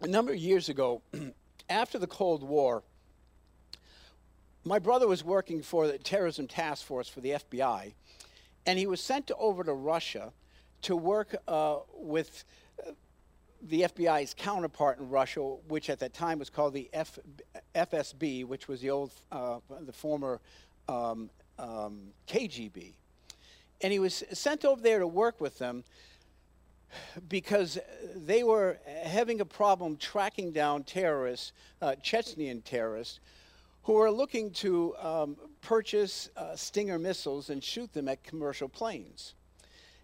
a number of years ago, after the Cold War, my brother was working for the terrorism task force for the FBI, and he was sent over to Russia to work uh, with the FBI's counterpart in Russia, which at that time was called the F, FSB, which was the old, uh, the former um, um, KGB. And he was sent over there to work with them because they were having a problem tracking down terrorists, uh, Chechnyan terrorists, who were looking to um, purchase uh, Stinger missiles and shoot them at commercial planes.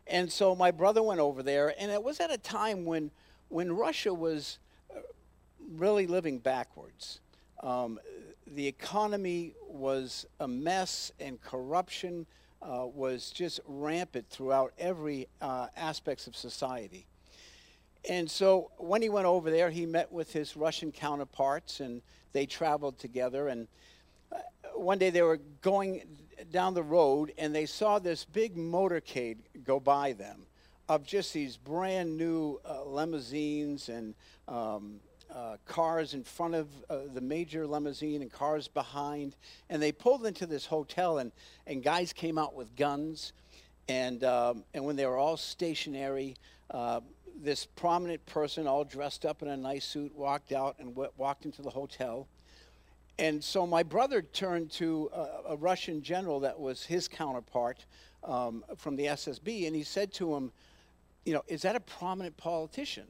And so my brother went over there, and it was at a time when, when Russia was uh, really living backwards. Um, the economy was a mess, and corruption uh, was just rampant throughout every uh, aspects of society. And so when he went over there, he met with his Russian counterparts, and they traveled together. And uh, one day they were going down the road, and they saw this big motorcade go by them of just these brand new uh, limousines and um, uh, cars in front of uh, the major limousine and cars behind. And they pulled into this hotel, and, and guys came out with guns. And, um, and when they were all stationary, uh, this prominent person, all dressed up in a nice suit, walked out and w- walked into the hotel. And so my brother turned to a, a Russian general that was his counterpart um, from the FSB, and he said to him, You know, is that a prominent politician?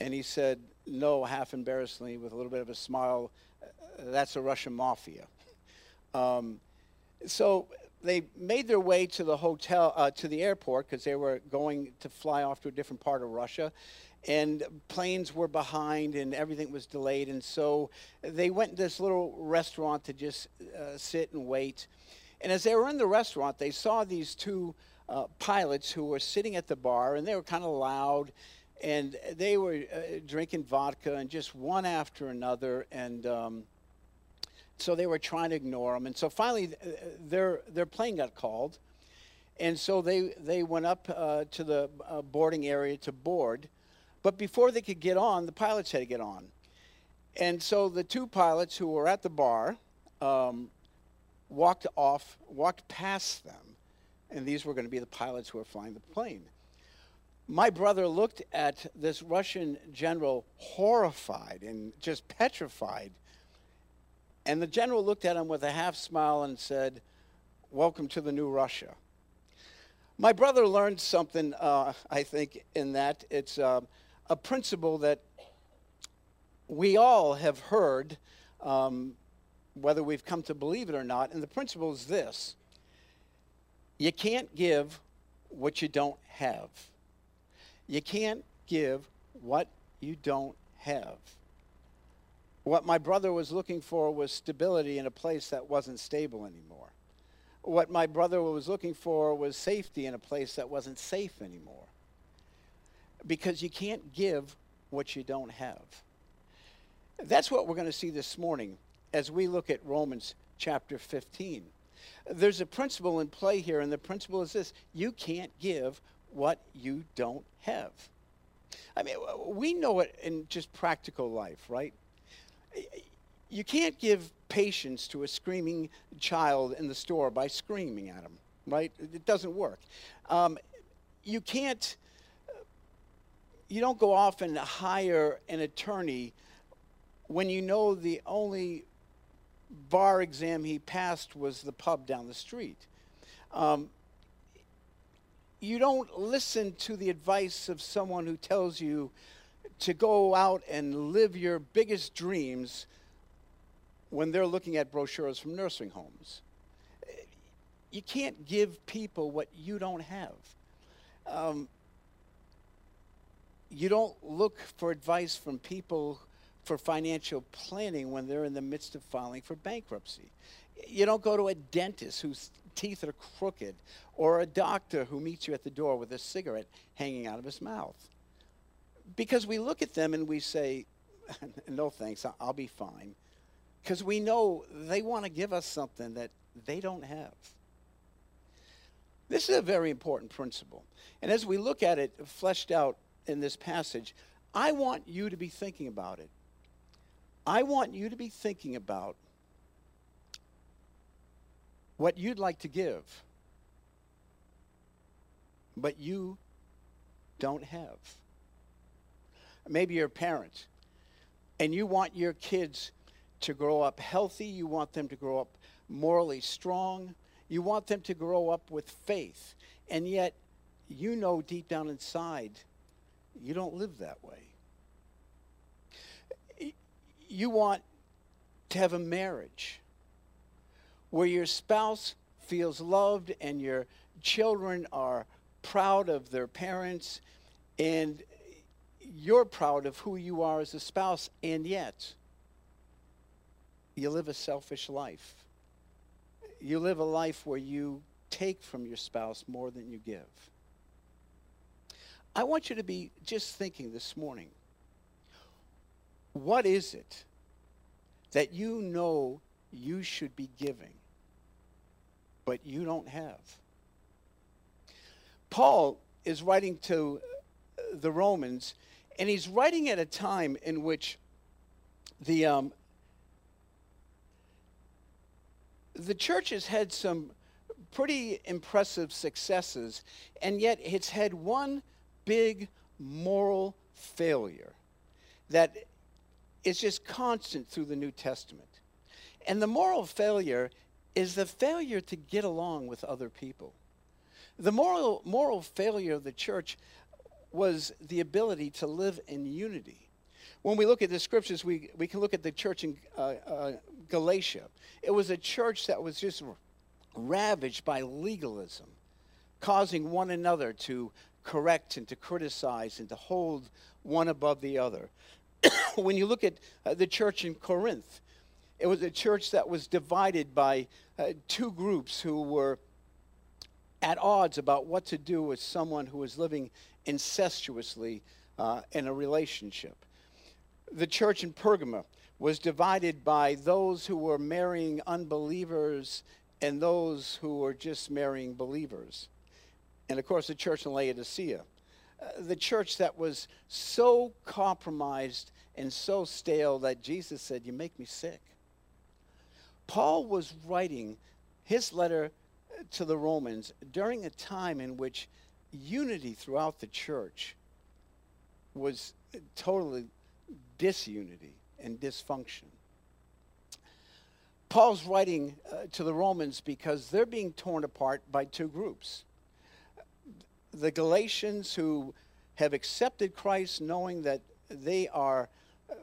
And he said, No, half embarrassingly, with a little bit of a smile, uh, that's a Russian mafia. Um, so they made their way to the hotel, uh, to the airport, because they were going to fly off to a different part of Russia. And planes were behind and everything was delayed. And so they went to this little restaurant to just uh, sit and wait. And as they were in the restaurant, they saw these two uh, pilots who were sitting at the bar, and they were kind of loud. And they were uh, drinking vodka and just one after another. And. Um, so they were trying to ignore them. And so finally, uh, their, their plane got called. And so they, they went up uh, to the uh, boarding area to board. But before they could get on, the pilots had to get on. And so the two pilots who were at the bar um, walked off, walked past them. And these were going to be the pilots who were flying the plane. My brother looked at this Russian general horrified and just petrified and the general looked at him with a half smile and said, Welcome to the new Russia. My brother learned something, uh, I think, in that. It's uh, a principle that we all have heard, um, whether we've come to believe it or not. And the principle is this you can't give what you don't have. You can't give what you don't have. What my brother was looking for was stability in a place that wasn't stable anymore. What my brother was looking for was safety in a place that wasn't safe anymore. Because you can't give what you don't have. That's what we're going to see this morning as we look at Romans chapter 15. There's a principle in play here, and the principle is this you can't give what you don't have. I mean, we know it in just practical life, right? you can't give patience to a screaming child in the store by screaming at him, right? It doesn't work. Um, you can't, you don't go off and hire an attorney when you know the only bar exam he passed was the pub down the street. Um, you don't listen to the advice of someone who tells you to go out and live your biggest dreams when they're looking at brochures from nursing homes. You can't give people what you don't have. Um, you don't look for advice from people for financial planning when they're in the midst of filing for bankruptcy. You don't go to a dentist whose teeth are crooked or a doctor who meets you at the door with a cigarette hanging out of his mouth because we look at them and we say, no thanks, I'll be fine. Because we know they want to give us something that they don't have. This is a very important principle. And as we look at it fleshed out in this passage, I want you to be thinking about it. I want you to be thinking about what you'd like to give, but you don't have. Maybe you're a parent and you want your kids to grow up healthy, you want them to grow up morally strong, you want them to grow up with faith, and yet you know deep down inside you don't live that way. You want to have a marriage where your spouse feels loved and your children are proud of their parents and you're proud of who you are as a spouse, and yet you live a selfish life. You live a life where you take from your spouse more than you give. I want you to be just thinking this morning what is it that you know you should be giving, but you don't have? Paul is writing to the Romans, and he's writing at a time in which the um, the church has had some pretty impressive successes, and yet it's had one big moral failure that is just constant through the New Testament. And the moral failure is the failure to get along with other people. The moral, moral failure of the church was the ability to live in unity. When we look at the scriptures, we, we can look at the church in uh, uh, Galatia. It was a church that was just ravaged by legalism, causing one another to correct and to criticize and to hold one above the other. when you look at uh, the church in Corinth, it was a church that was divided by uh, two groups who were at odds about what to do with someone who was living incestuously uh, in a relationship. The church in Pergamum was divided by those who were marrying unbelievers and those who were just marrying believers. And of course, the church in Laodicea, uh, the church that was so compromised and so stale that Jesus said, You make me sick. Paul was writing his letter to the Romans during a time in which unity throughout the church was totally disunity and dysfunction. Paul's writing uh, to the Romans because they're being torn apart by two groups. The Galatians who have accepted Christ knowing that they are uh,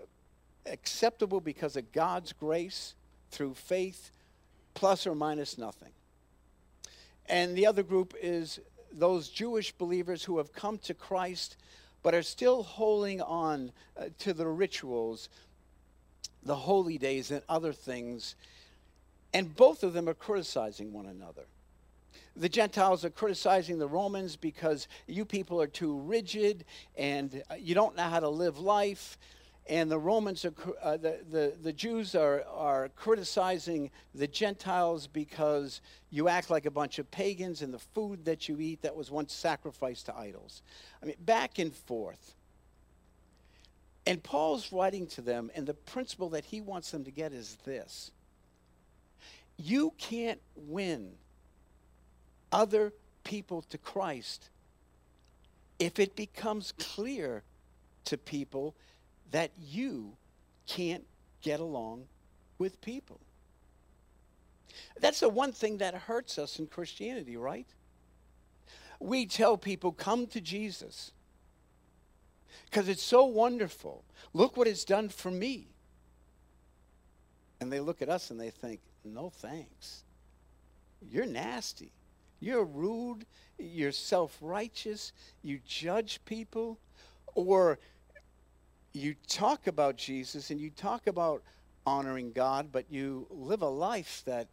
acceptable because of God's grace through faith, plus or minus nothing. And the other group is those Jewish believers who have come to Christ but are still holding on uh, to the rituals, the holy days, and other things. And both of them are criticizing one another. The Gentiles are criticizing the Romans because you people are too rigid and uh, you don't know how to live life and the Romans are, uh, the, the, the Jews are, are criticizing the Gentiles because you act like a bunch of pagans and the food that you eat that was once sacrificed to idols. I mean, back and forth. And Paul's writing to them, and the principle that he wants them to get is this you can't win other people to Christ if it becomes clear to people that you can't get along with people. That's the one thing that hurts us in Christianity, right? We tell people, come to Jesus because it's so wonderful. Look what it's done for me. And they look at us and they think, no thanks. You're nasty. You're rude. You're self righteous. You judge people. Or you talk about Jesus and you talk about honoring God, but you live a life that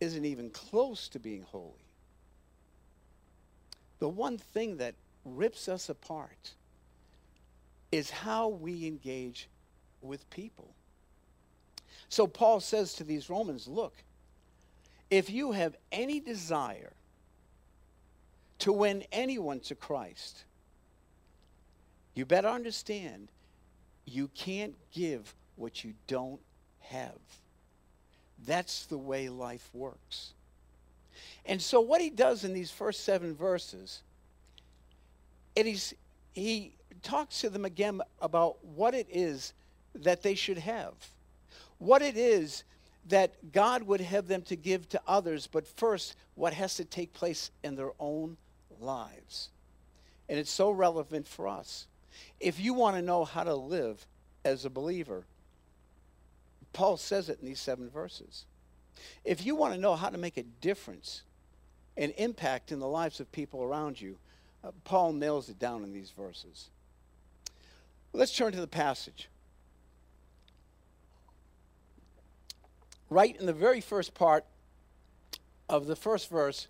isn't even close to being holy. The one thing that rips us apart is how we engage with people. So Paul says to these Romans, look, if you have any desire to win anyone to Christ, you better understand you can't give what you don't have. That's the way life works. And so, what he does in these first seven verses, it is, he talks to them again about what it is that they should have, what it is that God would have them to give to others, but first, what has to take place in their own lives. And it's so relevant for us. If you want to know how to live as a believer, Paul says it in these seven verses. If you want to know how to make a difference and impact in the lives of people around you, uh, Paul nails it down in these verses. Let's turn to the passage. Right in the very first part of the first verse,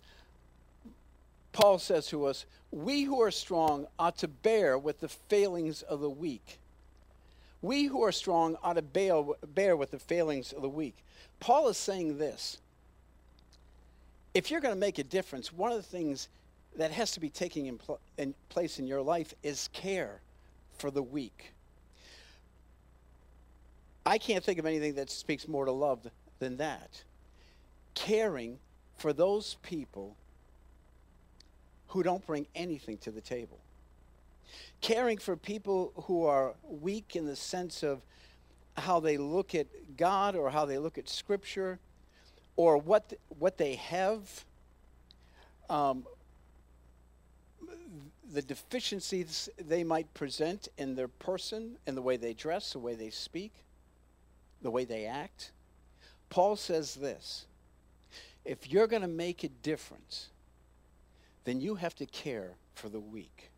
Paul says to us, We who are strong ought to bear with the failings of the weak. We who are strong ought to bear, bear with the failings of the weak. Paul is saying this if you're going to make a difference, one of the things that has to be taking in, pl- in place in your life is care for the weak. I can't think of anything that speaks more to love than that. Caring for those people who don't bring anything to the table. Caring for people who are weak in the sense of how they look at God or how they look at Scripture or what, what they have, um, the deficiencies they might present in their person, in the way they dress, the way they speak, the way they act. Paul says this if you're going to make a difference, then you have to care for the weak.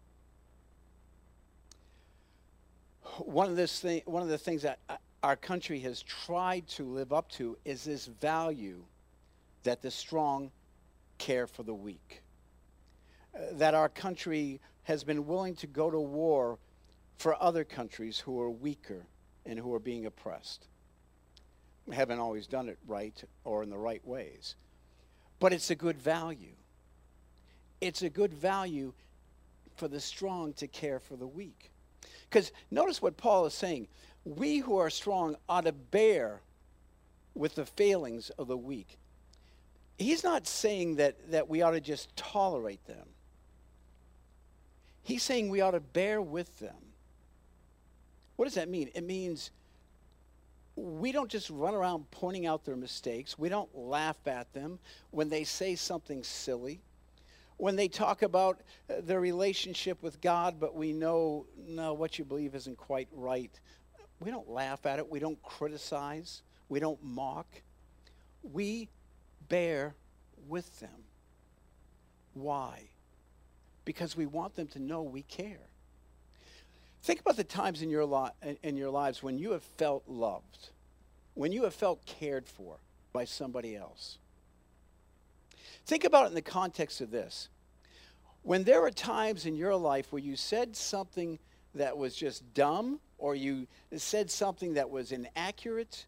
One of, this thing, one of the things that our country has tried to live up to is this value that the strong care for the weak. Uh, that our country has been willing to go to war for other countries who are weaker and who are being oppressed. We haven't always done it right or in the right ways. But it's a good value. It's a good value for the strong to care for the weak. Because notice what Paul is saying. We who are strong ought to bear with the failings of the weak. He's not saying that, that we ought to just tolerate them. He's saying we ought to bear with them. What does that mean? It means we don't just run around pointing out their mistakes. We don't laugh at them when they say something silly. When they talk about uh, their relationship with God, but we know, no, what you believe isn't quite right. We don't laugh at it. We don't criticize. We don't mock. We bear with them. Why? Because we want them to know we care. Think about the times in your, li- in your lives when you have felt loved, when you have felt cared for by somebody else. Think about it in the context of this. When there are times in your life where you said something that was just dumb, or you said something that was inaccurate,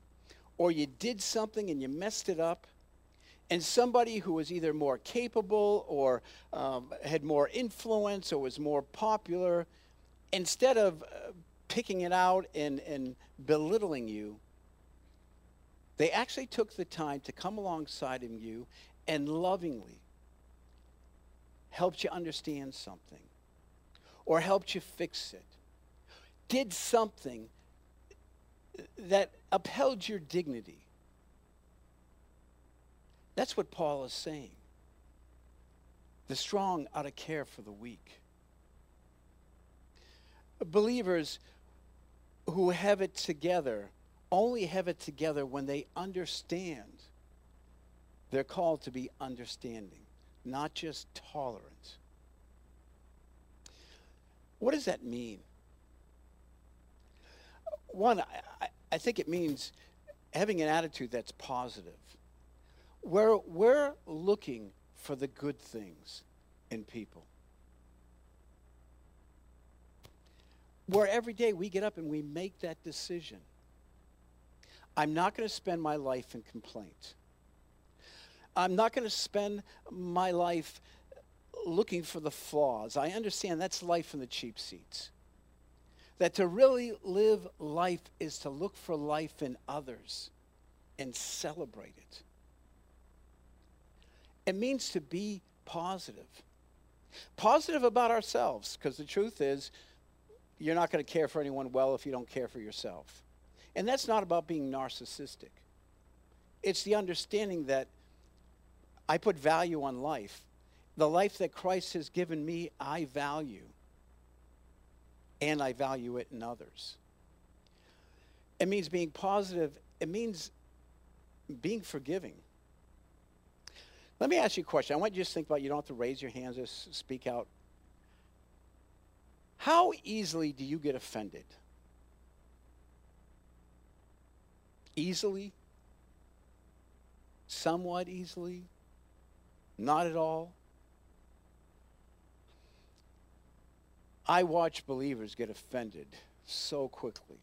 or you did something and you messed it up, and somebody who was either more capable or um, had more influence or was more popular instead of uh, picking it out and, and belittling you, they actually took the time to come alongside of you and lovingly helped you understand something or helped you fix it, did something that upheld your dignity. That's what Paul is saying. The strong ought to care for the weak believers who have it together only have it together when they understand they're called to be understanding, not just tolerant. What does that mean? One, I, I think it means having an attitude that's positive. We're, we're looking for the good things in people. where every day we get up and we make that decision. I'm not going to spend my life in complaint. I'm not going to spend my life looking for the flaws. I understand that's life in the cheap seats. that to really live life is to look for life in others and celebrate it. It means to be positive. Positive about ourselves, because the truth is, you're not going to care for anyone well if you don't care for yourself. And that's not about being narcissistic. It's the understanding that I put value on life. The life that Christ has given me, I value. And I value it in others. It means being positive. It means being forgiving. Let me ask you a question. I want you to think about you don't have to raise your hands or speak out. How easily do you get offended? Easily? Somewhat easily? Not at all? I watch believers get offended so quickly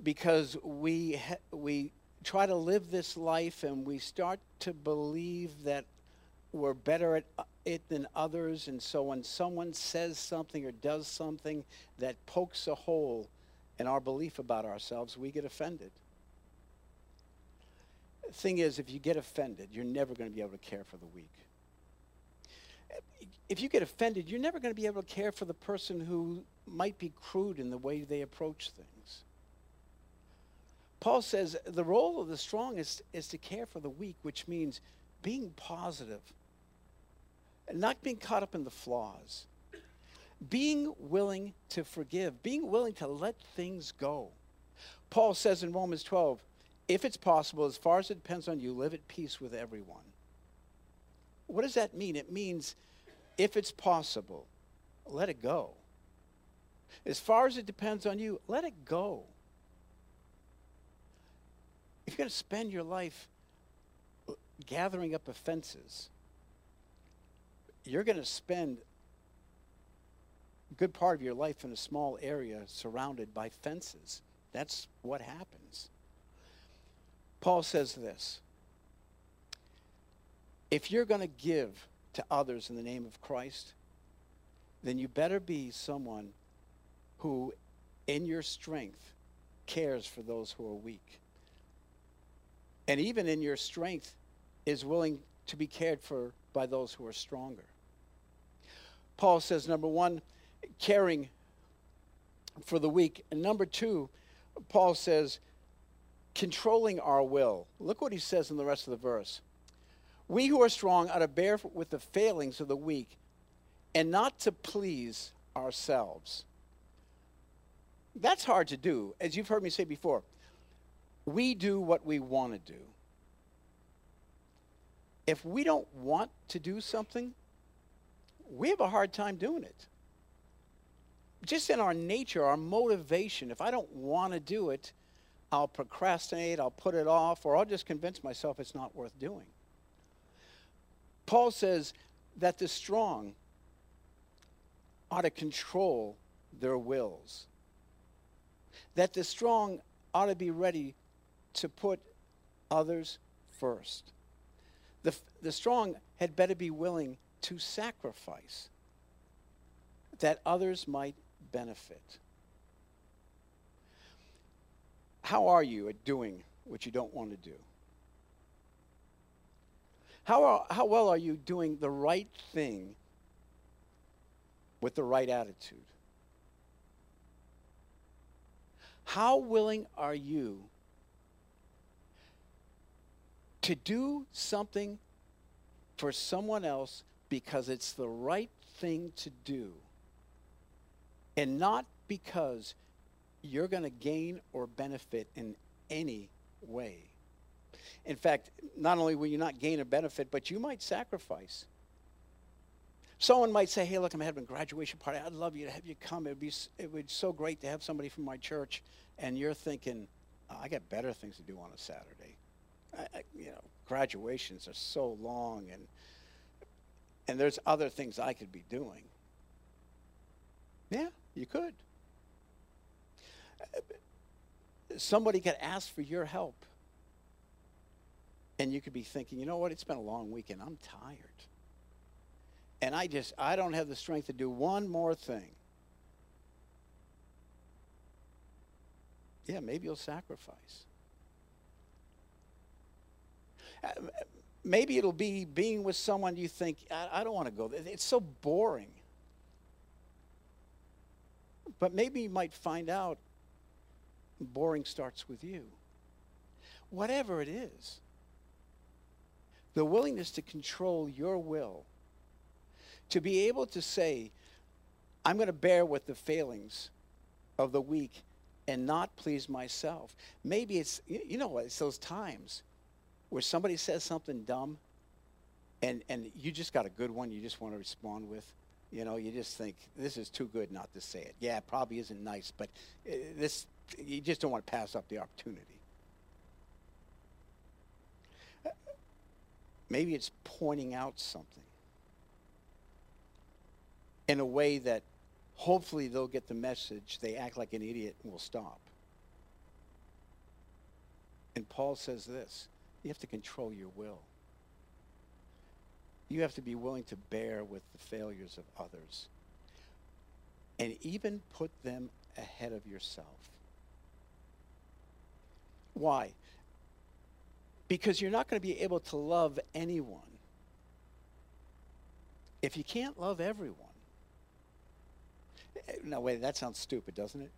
because we, we try to live this life and we start to believe that we're better at uh, it than others. And so when someone says something or does something that pokes a hole in our belief about ourselves, we get offended. Thing is, if you get offended, you're never going to be able to care for the weak. If you get offended, you're never going to be able to care for the person who might be crude in the way they approach things. Paul says the role of the strong is, is to care for the weak, which means being positive, not being caught up in the flaws, being willing to forgive, being willing to let things go. Paul says in Romans 12, if it's possible, as far as it depends on you, live at peace with everyone. What does that mean? It means if it's possible, let it go. As far as it depends on you, let it go if you're going to spend your life uh, gathering up offenses, you're going to spend a good part of your life in a small area surrounded by fences. That's what happens. Paul says this If you're going to give to others in the name of Christ, then you better be someone who, in your strength, cares for those who are weak and even in your strength is willing to be cared for by those who are stronger. Paul says, number one, caring for the weak. And number two, Paul says, controlling our will. Look what he says in the rest of the verse. We who are strong ought to bear with the failings of the weak and not to please ourselves. That's hard to do. As you've heard me say before, we do what we want to do. If we don't want to do something, we have a hard time doing it. Just in our nature, our motivation, if I don't want to do it, I'll procrastinate, I'll put it off, or I'll just convince myself it's not worth doing. Paul says that the strong ought to control their wills, that the strong ought to be ready to put others first. The, the strong had better be willing to sacrifice that others might benefit. How are you at doing what you don't want to do? How, are, how well are you doing the right thing with the right attitude? How willing are you to do something for someone else because it's the right thing to do and not because you're going to gain or benefit in any way. In fact, not only will you not gain a benefit, but you might sacrifice. Someone might say, hey, look, I'm having a graduation party. I'd love you to have you come. It would be, it would be so great to have somebody from my church. And you're thinking, I got better things to do on a Saturday. I, you know, graduations are so long, and and there's other things I could be doing. Yeah, you could. Somebody could ask for your help. And you could be thinking, you know what, it's been a long weekend. I'm tired. And I just, I don't have the strength to do one more thing. Yeah, maybe you'll sacrifice. Uh, maybe it'll be being with someone you think, I, I don't want to go there. It's so boring. But maybe you might find out boring starts with you. Whatever it is, the willingness to control your will, to be able to say, I'm going to bear with the failings of the weak and not please myself. Maybe it's, you know, what it's those times where somebody says something dumb and, and you just got a good one you just want to respond with. You know, you just think, this is too good not to say it. Yeah, it probably isn't nice, but uh, this, you just don't want to pass up the opportunity. Uh, maybe it's pointing out something in a way that hopefully they'll get the message, they act like an idiot and will stop. And Paul says this you have to control your will. You have to be willing to bear with the failures of others and even put them ahead of yourself. Why? Because you're not going to be able to love anyone if you can't love everyone. Eh, no, wait, that sounds stupid, doesn't it?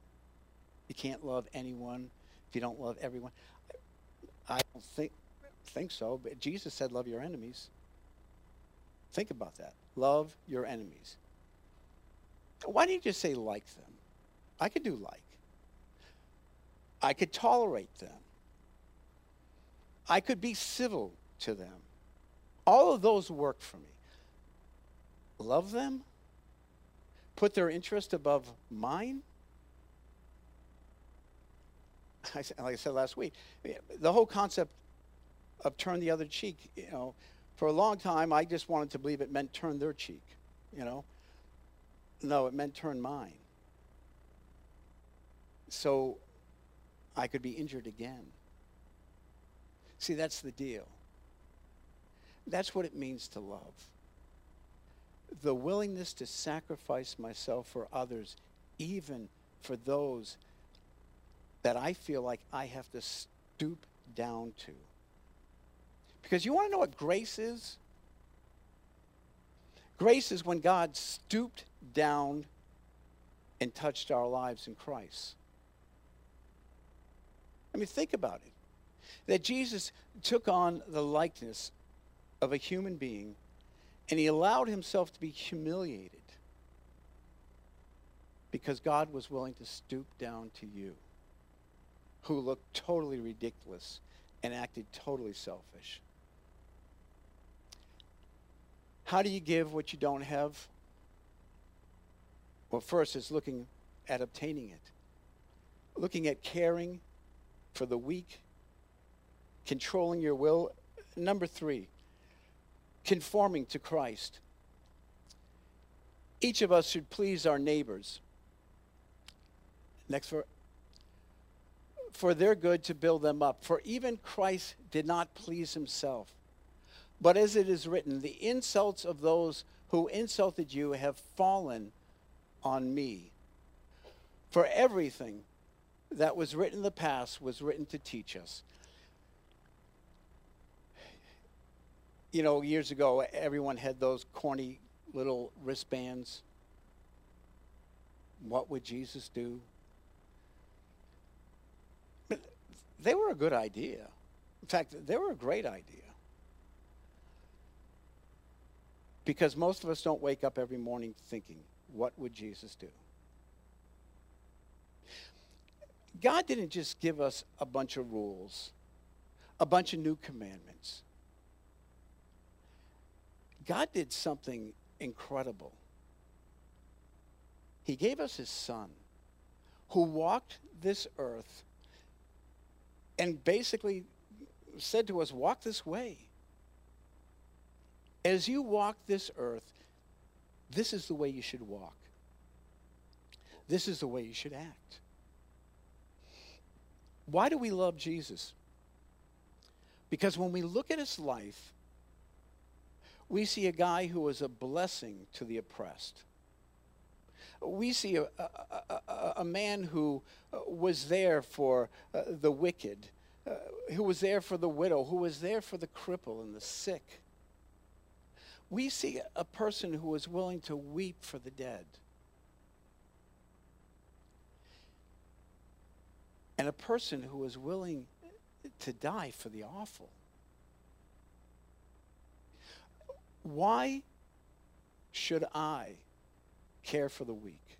You can't love anyone if you don't love everyone. I don't think think so, but Jesus said, Love your enemies. Think about that. Love your enemies. Why don't you just say like them? I could do like. I could tolerate them. I could be civil to them. All of those work for me. Love them? Put their interest above mine? like I said last week, the whole concept of turn the other cheek, you know, for a long time I just wanted to believe it meant turn their cheek, you know. No, it meant turn mine. So I could be injured again. See, that's the deal. That's what it means to love. The willingness to sacrifice myself for others, even for those that I feel like I have to stoop down to. Because you want to know what grace is? Grace is when God stooped down and touched our lives in Christ. I mean, think about it. That Jesus took on the likeness of a human being and he allowed himself to be humiliated because God was willing to stoop down to you, who looked totally ridiculous and acted totally selfish. How do you give what you don't have? Well, first, it's looking at obtaining it, looking at caring for the weak, controlling your will. Number three, conforming to Christ. Each of us should please our neighbors. Next for for their good to build them up. For even Christ did not please himself. But as it is written, the insults of those who insulted you have fallen on me. For everything that was written in the past was written to teach us. You know, years ago, everyone had those corny little wristbands. What would Jesus do? But they were a good idea. In fact, they were a great idea. Because most of us don't wake up every morning thinking, what would Jesus do? God didn't just give us a bunch of rules, a bunch of new commandments. God did something incredible. He gave us his son who walked this earth and basically said to us, walk this way. As you walk this earth, this is the way you should walk. This is the way you should act. Why do we love Jesus? Because when we look at his life, we see a guy who was a blessing to the oppressed, We see a, a, a, a man who uh, was there for uh, the wicked, uh, who was there for the widow, who was there for the cripple and the sick. We see a person who was willing to weep for the dead. And a person who was willing to die for the awful. Why should I care for the weak?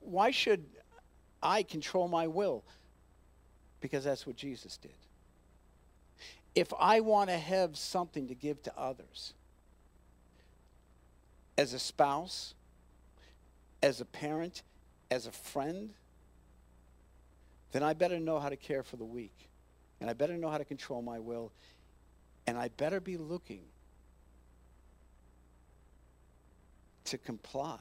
Why should I control my will? Because that's what Jesus did. If I want to have something to give to others, as a spouse, as a parent, as a friend, then I better know how to care for the weak. And I better know how to control my will. And I better be looking to comply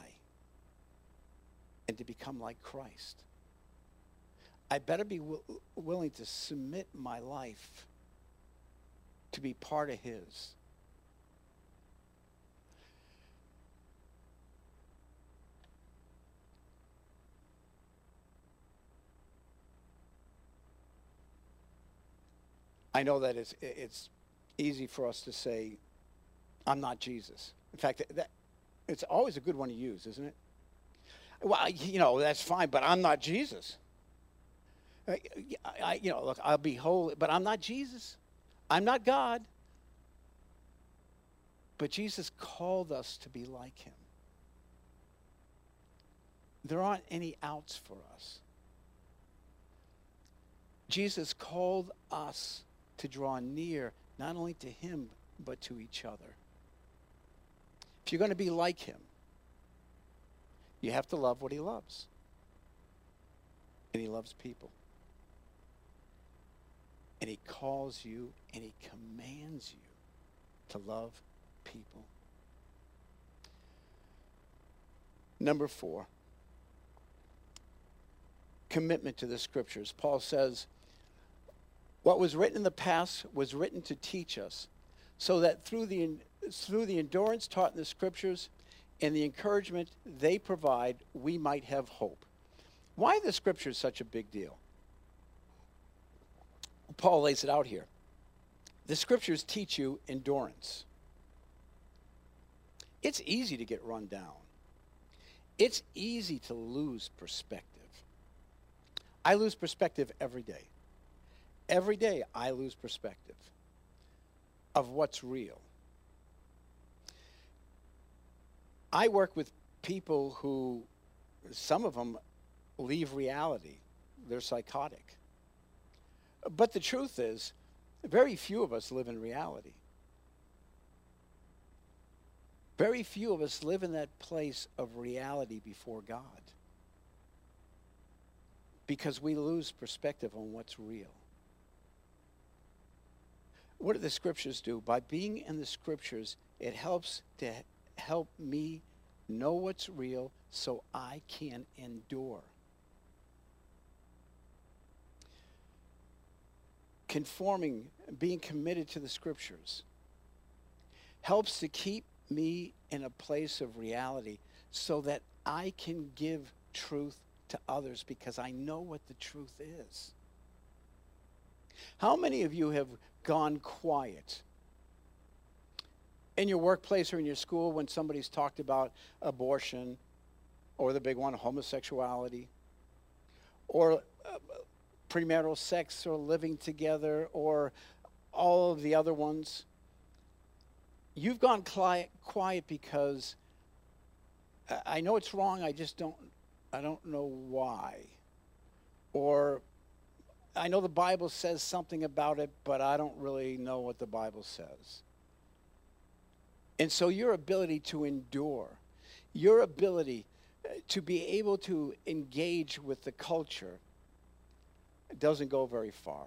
and to become like Christ. I better be w- willing to submit my life to be part of His. I know that it's, it's easy for us to say, I'm not Jesus. In fact, that, it's always a good one to use, isn't it? Well, you know, that's fine, but I'm not Jesus. Uh, I, I, you know, look, I'll be holy, but I'm not Jesus. I'm not God. But Jesus called us to be like him. There aren't any outs for us. Jesus called us to draw near not only to him, but to each other. If you're going to be like him, you have to love what he loves. And he loves people. And he calls you and he commands you to love people. Number four, commitment to the scriptures. Paul says, what was written in the past was written to teach us, so that through the, through the endurance taught in the scriptures and the encouragement they provide, we might have hope. Why the scriptures such a big deal? Paul lays it out here. The scriptures teach you endurance. It's easy to get run down. It's easy to lose perspective. I lose perspective every day. Every day I lose perspective of what's real. I work with people who, some of them leave reality. They're psychotic. But the truth is, very few of us live in reality. Very few of us live in that place of reality before God because we lose perspective on what's real. What do the scriptures do? By being in the scriptures, it helps to help me know what's real so I can endure. Conforming, being committed to the scriptures, helps to keep me in a place of reality so that I can give truth to others because I know what the truth is. How many of you have gone quiet in your workplace or in your school when somebody's talked about abortion or the big one, homosexuality or uh, premarital sex or living together or all of the other ones? You've gone quiet, quiet because I know it's wrong, I just don't, I don't know why. Or I know the Bible says something about it, but I don't really know what the Bible says. And so your ability to endure, your ability uh, to be able to engage with the culture doesn't go very far.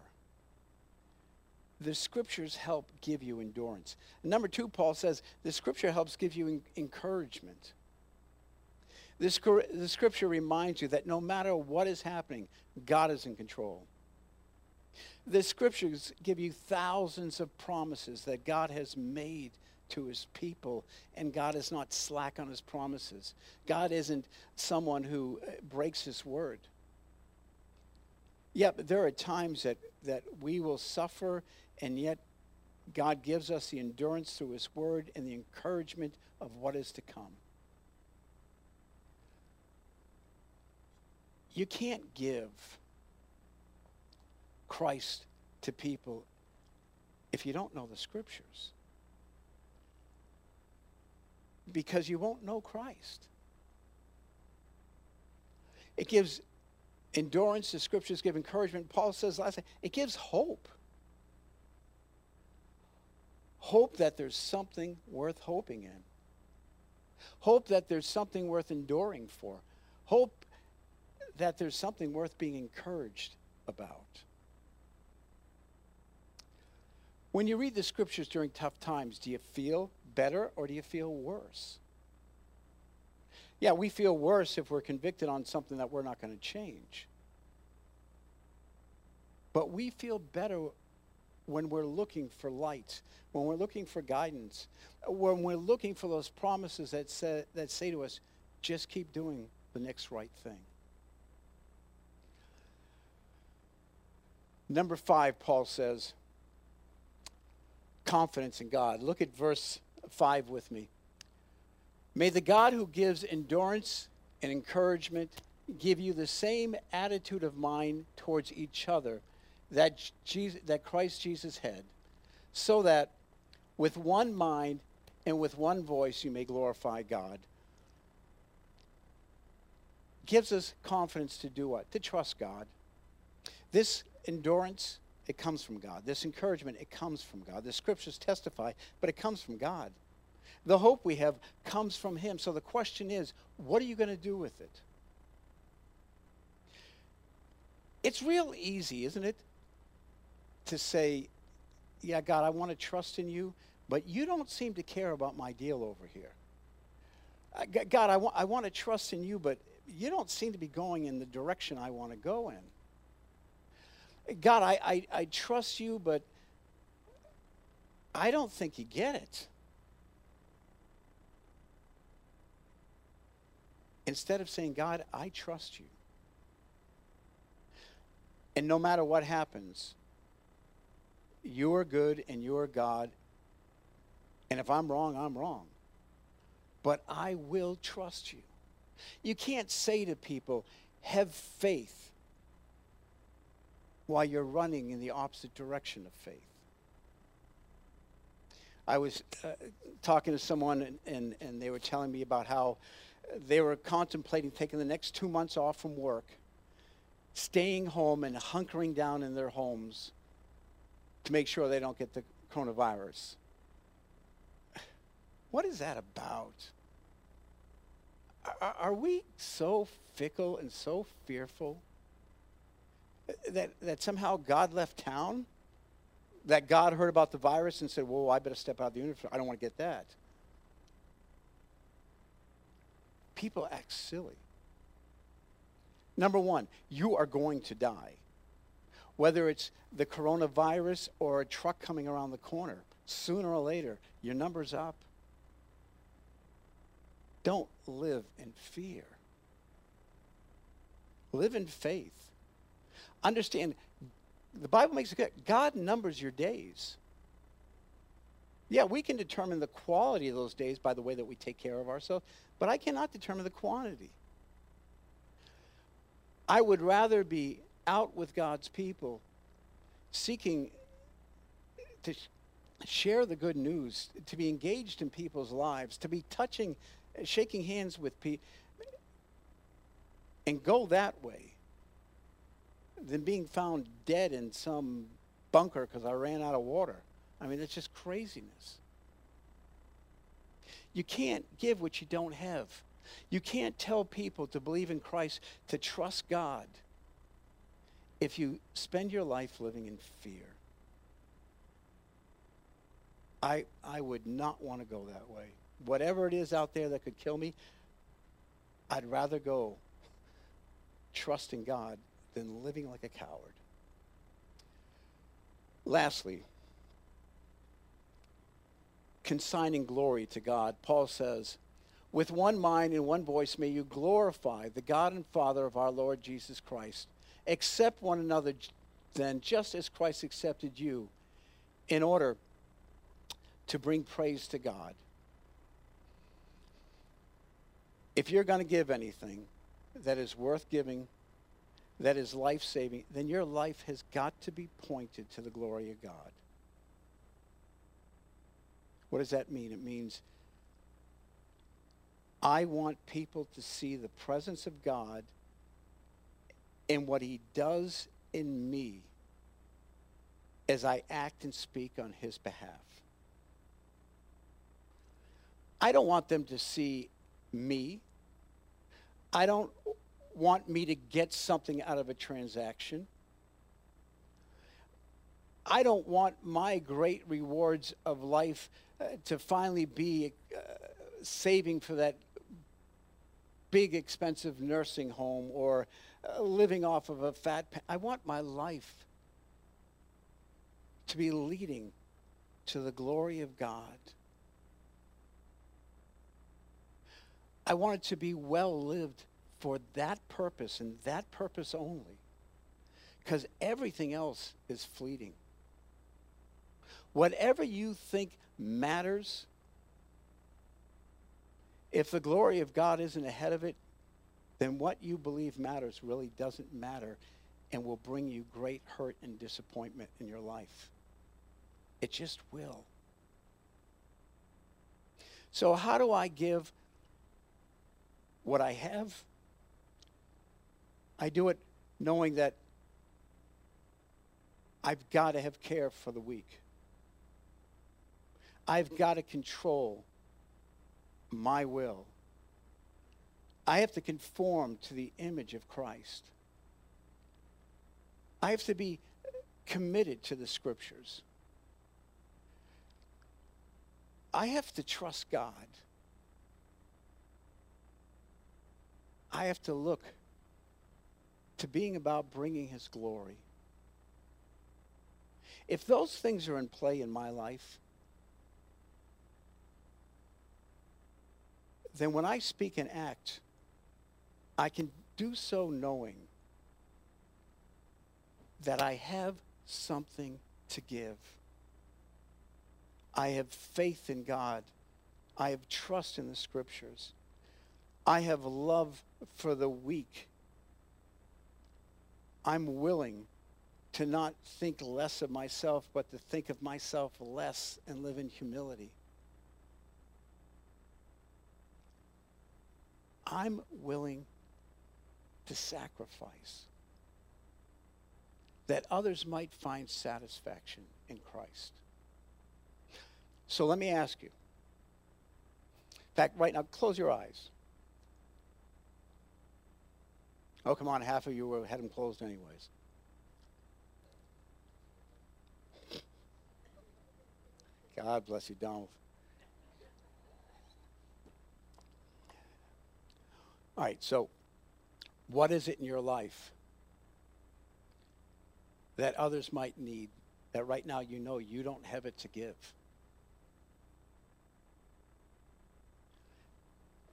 The scriptures help give you endurance. Number two, Paul says the scripture helps give you encouragement. The scripture reminds you that no matter what is happening, God is in control. The scriptures give you thousands of promises that God has made to his people, and God is not slack on his promises. God isn't someone who uh, breaks his word. Yeah, but there are times that, that we will suffer, and yet God gives us the endurance through his word and the encouragement of what is to come. You can't give Christ to people if you don't know the scriptures. Because you won't know Christ. It gives endurance, the scriptures give encouragement. Paul says last it gives hope. Hope that there's something worth hoping in. Hope that there's something worth enduring for. Hope that there's something worth being encouraged about. When you read the scriptures during tough times, do you feel better or do you feel worse? Yeah, we feel worse if we're convicted on something that we're not going to change. But we feel better when we're looking for light, when we're looking for guidance, when we're looking for those promises that say, that say to us, just keep doing the next right thing. Number five, Paul says, confidence in God. Look at verse 5 with me. May the God who gives endurance and encouragement give you the same attitude of mind towards each other that, Jesus, that Christ Jesus had, so that with one mind and with one voice you may glorify God. Gives us confidence to do what? To trust God. This endurance it comes from God. This encouragement, it comes from God. The scriptures testify, but it comes from God. The hope we have comes from Him. So the question is, what are you going to do with it? It's real easy, isn't it, to say, yeah, God, I want to trust in you, but you don't seem to care about my deal over here. God, I, wa- I want to trust in you, but you don't seem to be going in the direction I want to go in. God, I, I, I trust you, but I don't think you get it. Instead of saying, God, I trust you. And no matter what happens, you're good and you're God. And if I'm wrong, I'm wrong. But I will trust you. You can't say to people, have faith while you're running in the opposite direction of faith. I was uh, talking to someone, and, and, and they were telling me about how they were contemplating taking the next two months off from work, staying home and hunkering down in their homes to make sure they don't get the coronavirus. What is that about? Are, are we so fickle and so fearful? That, that somehow God left town? That God heard about the virus and said, whoa, I better step out of the universe. I don't want to get that. People act silly. Number one, you are going to die. Whether it's the coronavirus or a truck coming around the corner, sooner or later, your number's up. Don't live in fear. Live in faith understand the Bible makes it clear God numbers your days. Yeah, we can determine the quality of those days by the way that we take care of ourselves, but I cannot determine the quantity. I would rather be out with God's people seeking to share the good news, to be engaged in people's lives, to be touching, shaking hands with people, and go that way than being found dead in some bunker because I ran out of water. I mean, it's just craziness. You can't give what you don't have. You can't tell people to believe in Christ, to trust God, if you spend your life living in fear. I, I would not want to go that way. Whatever it is out there that could kill me, I'd rather go trusting God than living like a coward. Lastly, consigning glory to God, Paul says, with one mind and one voice may you glorify the God and Father of our Lord Jesus Christ. Accept one another then, just as Christ accepted you, in order to bring praise to God. If you're going to give anything that is worth giving, that is life saving, then your life has got to be pointed to the glory of God. What does that mean? It means I want people to see the presence of God in what he does in me as I act and speak on his behalf. I don't want them to see me. I don't want me to get something out of a transaction. I don't want my great rewards of life uh, to finally be uh, saving for that big expensive nursing home or uh, living off of a fat I want my life to be leading to the glory of God. I want it to be well lived for that purpose and that purpose only. Because everything else is fleeting. Whatever you think matters, if the glory of God isn't ahead of it, then what you believe matters really doesn't matter and will bring you great hurt and disappointment in your life. It just will. So, how do I give what I have? I do it knowing that I've got to have care for the weak. I've got to control my will. I have to conform to the image of Christ. I have to be committed to the scriptures. I have to trust God. I have to look to being about bringing his glory. If those things are in play in my life, then when I speak and act, I can do so knowing that I have something to give. I have faith in God. I have trust in the scriptures. I have love for the weak. I'm willing to not think less of myself, but to think of myself less and live in humility. I'm willing to sacrifice that others might find satisfaction in Christ. So let me ask you. In fact, right now, close your eyes. Oh, come on, half of you were, had them closed anyways. God bless you, Donald. All right, so what is it in your life that others might need that right now you know you don't have it to give?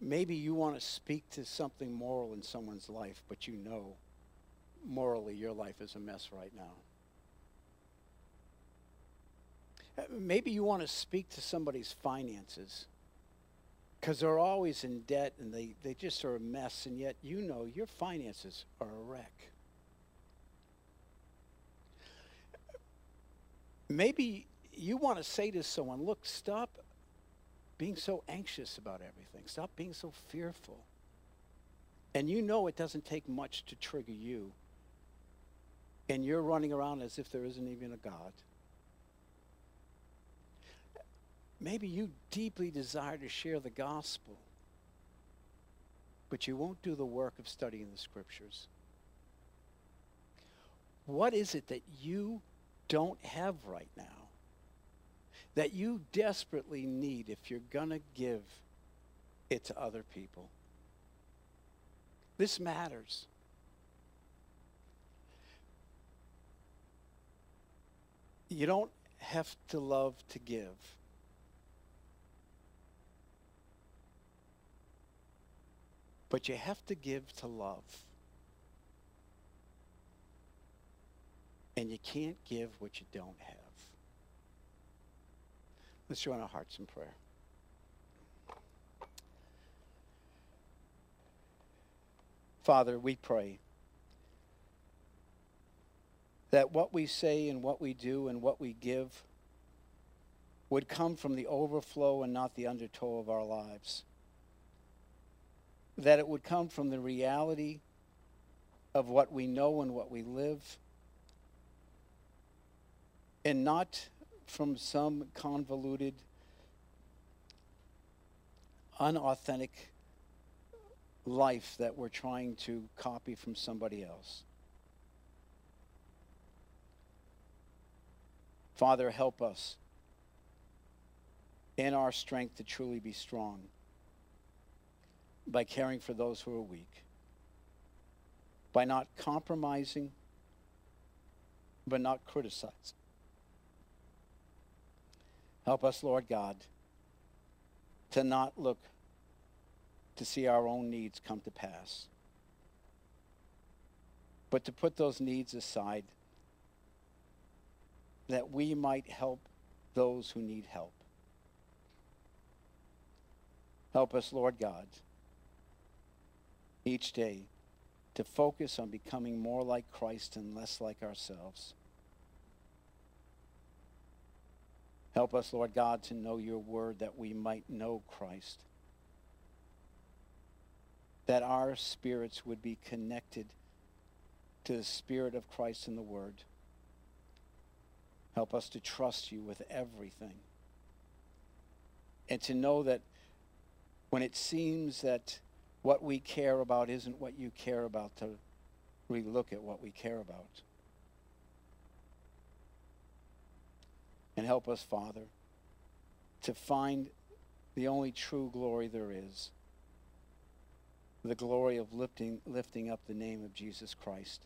Maybe you want to speak to something moral in someone's life, but you know morally your life is a mess right now. Uh, maybe you want to speak to somebody's finances because they're always in debt and they, they just are a mess, and yet you know your finances are a wreck. Maybe you want to say to someone, look, stop being so anxious about everything. Stop being so fearful. And you know it doesn't take much to trigger you. And you're running around as if there isn't even a God. Maybe you deeply desire to share the gospel, but you won't do the work of studying the scriptures. What is it that you don't have right now? that you desperately need if you're going to give it to other people. This matters. You don't have to love to give. But you have to give to love. And you can't give what you don't have. Let's join our hearts in prayer. Father, we pray that what we say and what we do and what we give would come from the overflow and not the undertow of our lives. That it would come from the reality of what we know and what we live, and not from some convoluted, unauthentic life that we're trying to copy from somebody else. Father, help us in our strength to truly be strong by caring for those who are weak, by not compromising, but not criticizing. Help us, Lord God, to not look to see our own needs come to pass, but to put those needs aside that we might help those who need help. Help us, Lord God, each day to focus on becoming more like Christ and less like ourselves. Help us, Lord God, to know your word that we might know Christ. That our spirits would be connected to the Spirit of Christ in the Word. Help us to trust you with everything. And to know that when it seems that what we care about isn't what you care about, to relook at what we care about. And help us, Father, to find the only true glory there is the glory of lifting, lifting up the name of Jesus Christ,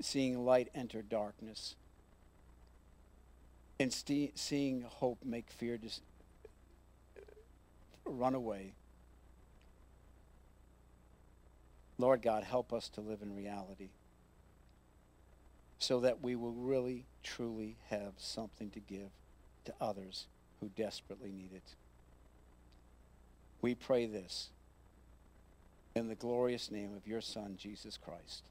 seeing light enter darkness, and st- seeing hope make fear dis- run away. Lord God, help us to live in reality so that we will really, truly have something to give to others who desperately need it. We pray this in the glorious name of your Son, Jesus Christ.